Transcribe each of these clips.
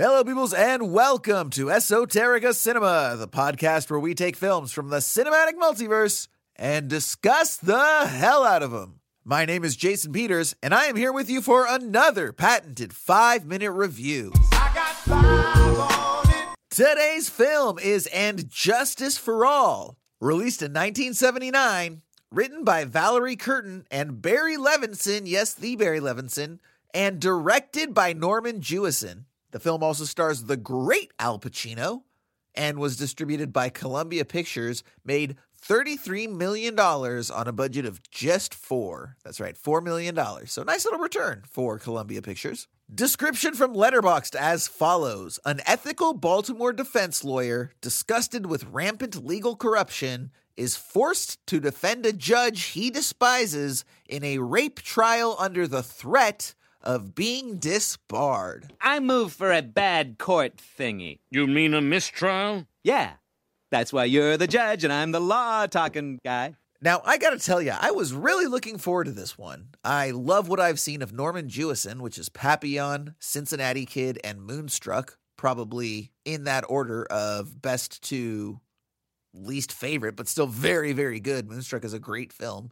Hello, peoples, and welcome to Esoterica Cinema, the podcast where we take films from the cinematic multiverse and discuss the hell out of them. My name is Jason Peters, and I am here with you for another patented five minute review. Today's film is And Justice for All, released in 1979, written by Valerie Curtin and Barry Levinson, yes, the Barry Levinson, and directed by Norman Jewison. The film also stars the great Al Pacino and was distributed by Columbia Pictures, made $33 million on a budget of just four. That's right, $4 million. So nice little return for Columbia Pictures. Description from Letterboxd as follows An ethical Baltimore defense lawyer, disgusted with rampant legal corruption, is forced to defend a judge he despises in a rape trial under the threat of being disbarred. I move for a bad court thingy. You mean a mistrial? Yeah. That's why you're the judge and I'm the law talking guy. Now, I gotta tell you, I was really looking forward to this one. I love what I've seen of Norman Jewison, which is Papillon, Cincinnati Kid, and Moonstruck, probably in that order of best to least favorite, but still very, very good. Moonstruck is a great film.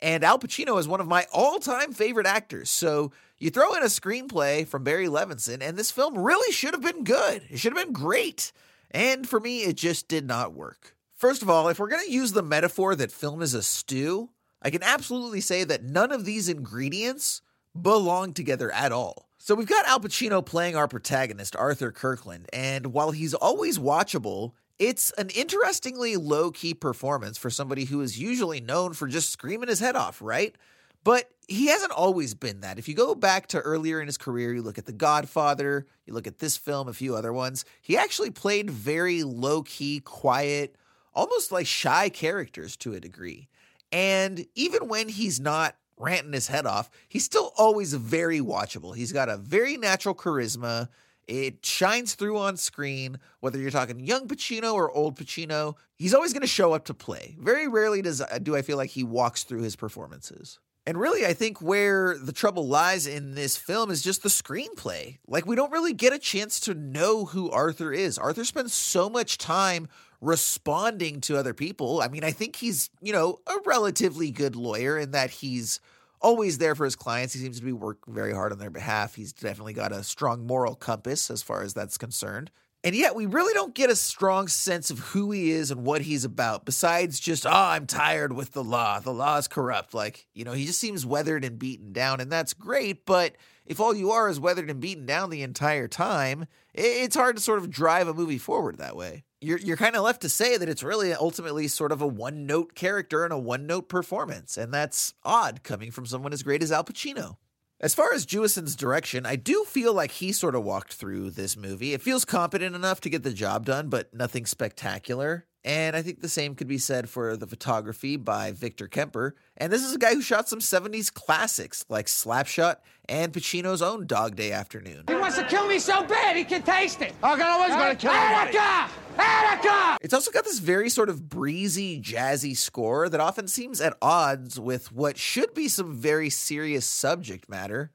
And Al Pacino is one of my all time favorite actors. So you throw in a screenplay from Barry Levinson, and this film really should have been good. It should have been great. And for me, it just did not work. First of all, if we're going to use the metaphor that film is a stew, I can absolutely say that none of these ingredients belong together at all. So we've got Al Pacino playing our protagonist, Arthur Kirkland, and while he's always watchable, it's an interestingly low key performance for somebody who is usually known for just screaming his head off, right? But he hasn't always been that. If you go back to earlier in his career, you look at The Godfather, you look at this film, a few other ones, he actually played very low key, quiet, almost like shy characters to a degree. And even when he's not ranting his head off, he's still always very watchable. He's got a very natural charisma. It shines through on screen, whether you're talking young Pacino or old Pacino. He's always going to show up to play. Very rarely does uh, do I feel like he walks through his performances. And really, I think where the trouble lies in this film is just the screenplay. Like, we don't really get a chance to know who Arthur is. Arthur spends so much time responding to other people. I mean, I think he's, you know, a relatively good lawyer in that he's always there for his clients. He seems to be working very hard on their behalf. He's definitely got a strong moral compass as far as that's concerned. And yet, we really don't get a strong sense of who he is and what he's about, besides just, oh, I'm tired with the law. The law is corrupt. Like, you know, he just seems weathered and beaten down, and that's great. But if all you are is weathered and beaten down the entire time, it's hard to sort of drive a movie forward that way. You're, you're kind of left to say that it's really ultimately sort of a one note character and a one note performance. And that's odd coming from someone as great as Al Pacino. As far as Jewison's direction, I do feel like he sort of walked through this movie. It feels competent enough to get the job done, but nothing spectacular. And I think the same could be said for the photography by Victor Kemper. And this is a guy who shot some 70s classics like Slapshot and Pacino's own Dog Day Afternoon. He wants to kill me so bad he can taste it. I can always gonna kill you. Attica! It's also got this very sort of breezy, jazzy score that often seems at odds with what should be some very serious subject matter.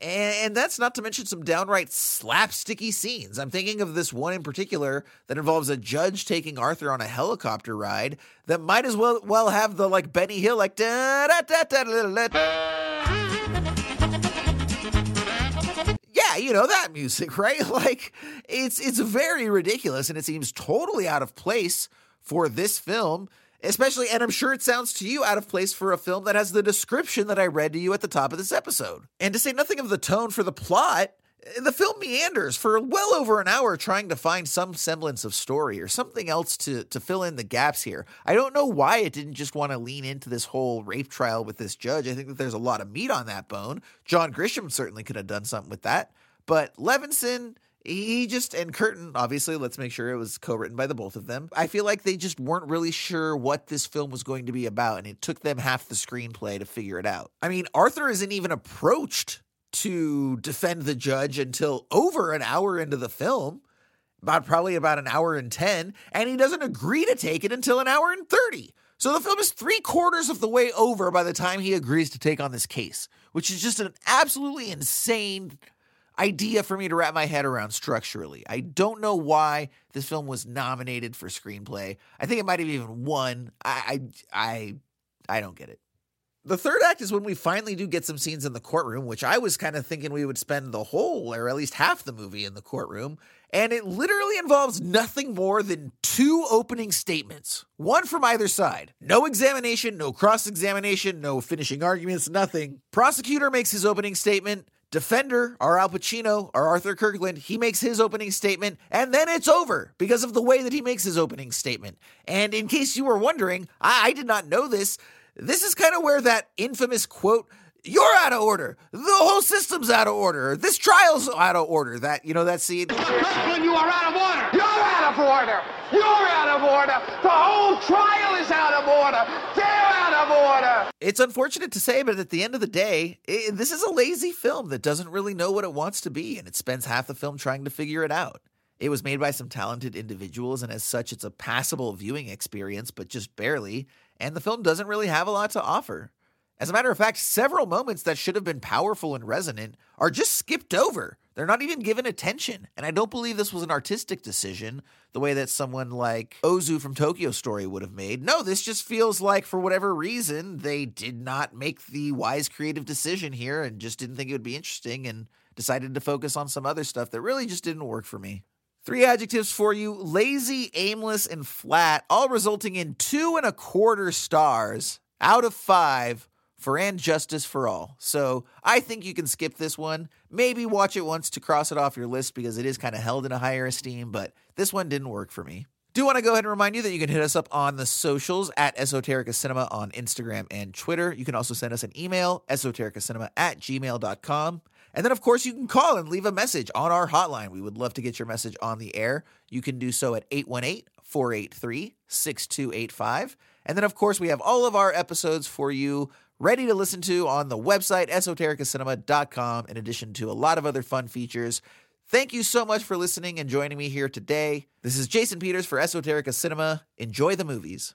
And that's not to mention some downright slapsticky scenes. I'm thinking of this one in particular that involves a judge taking Arthur on a helicopter ride that might as well well have the like Benny Hill like da da da da da da. Yeah, you know that music, right? Like it's it's very ridiculous and it seems totally out of place for this film especially and i'm sure it sounds to you out of place for a film that has the description that i read to you at the top of this episode and to say nothing of the tone for the plot the film meanders for well over an hour trying to find some semblance of story or something else to, to fill in the gaps here. I don't know why it didn't just want to lean into this whole rape trial with this judge. I think that there's a lot of meat on that bone. John Grisham certainly could have done something with that. But Levinson, he just and Curtin, obviously, let's make sure it was co-written by the both of them. I feel like they just weren't really sure what this film was going to be about, and it took them half the screenplay to figure it out. I mean, Arthur isn't even approached to defend the judge until over an hour into the film, about probably about an hour and 10, and he doesn't agree to take it until an hour and 30. So the film is three quarters of the way over by the time he agrees to take on this case, which is just an absolutely insane idea for me to wrap my head around structurally. I don't know why this film was nominated for screenplay. I think it might have even won. I I I, I don't get it. The third act is when we finally do get some scenes in the courtroom, which I was kind of thinking we would spend the whole or at least half the movie in the courtroom. And it literally involves nothing more than two opening statements, one from either side. No examination, no cross examination, no finishing arguments, nothing. Prosecutor makes his opening statement. Defender, our Al Pacino, our Arthur Kirkland, he makes his opening statement, and then it's over because of the way that he makes his opening statement. And in case you were wondering, I, I did not know this. This is kind of where that infamous quote, you're out of order. The whole system's out of order. This trial's out of order. That, you know, that scene. Kirkland, you are out of order. You're out of order. You're out of order. The whole trial is out of order. They're out of order. It's unfortunate to say, but at the end of the day, it, this is a lazy film that doesn't really know what it wants to be, and it spends half the film trying to figure it out. It was made by some talented individuals, and as such, it's a passable viewing experience, but just barely, and the film doesn't really have a lot to offer. As a matter of fact, several moments that should have been powerful and resonant are just skipped over. They're not even given attention. And I don't believe this was an artistic decision, the way that someone like Ozu from Tokyo Story would have made. No, this just feels like, for whatever reason, they did not make the wise creative decision here and just didn't think it would be interesting and decided to focus on some other stuff that really just didn't work for me. Three adjectives for you lazy, aimless, and flat, all resulting in two and a quarter stars out of five for And Justice for All. So I think you can skip this one. Maybe watch it once to cross it off your list because it is kind of held in a higher esteem, but this one didn't work for me. Do want to go ahead and remind you that you can hit us up on the socials at Esoterica Cinema on Instagram and Twitter. You can also send us an email, esotericacinema at gmail.com. And then, of course, you can call and leave a message on our hotline. We would love to get your message on the air. You can do so at 818 483 6285. And then, of course, we have all of our episodes for you ready to listen to on the website, esotericacinema.com, in addition to a lot of other fun features. Thank you so much for listening and joining me here today. This is Jason Peters for Esoterica Cinema. Enjoy the movies.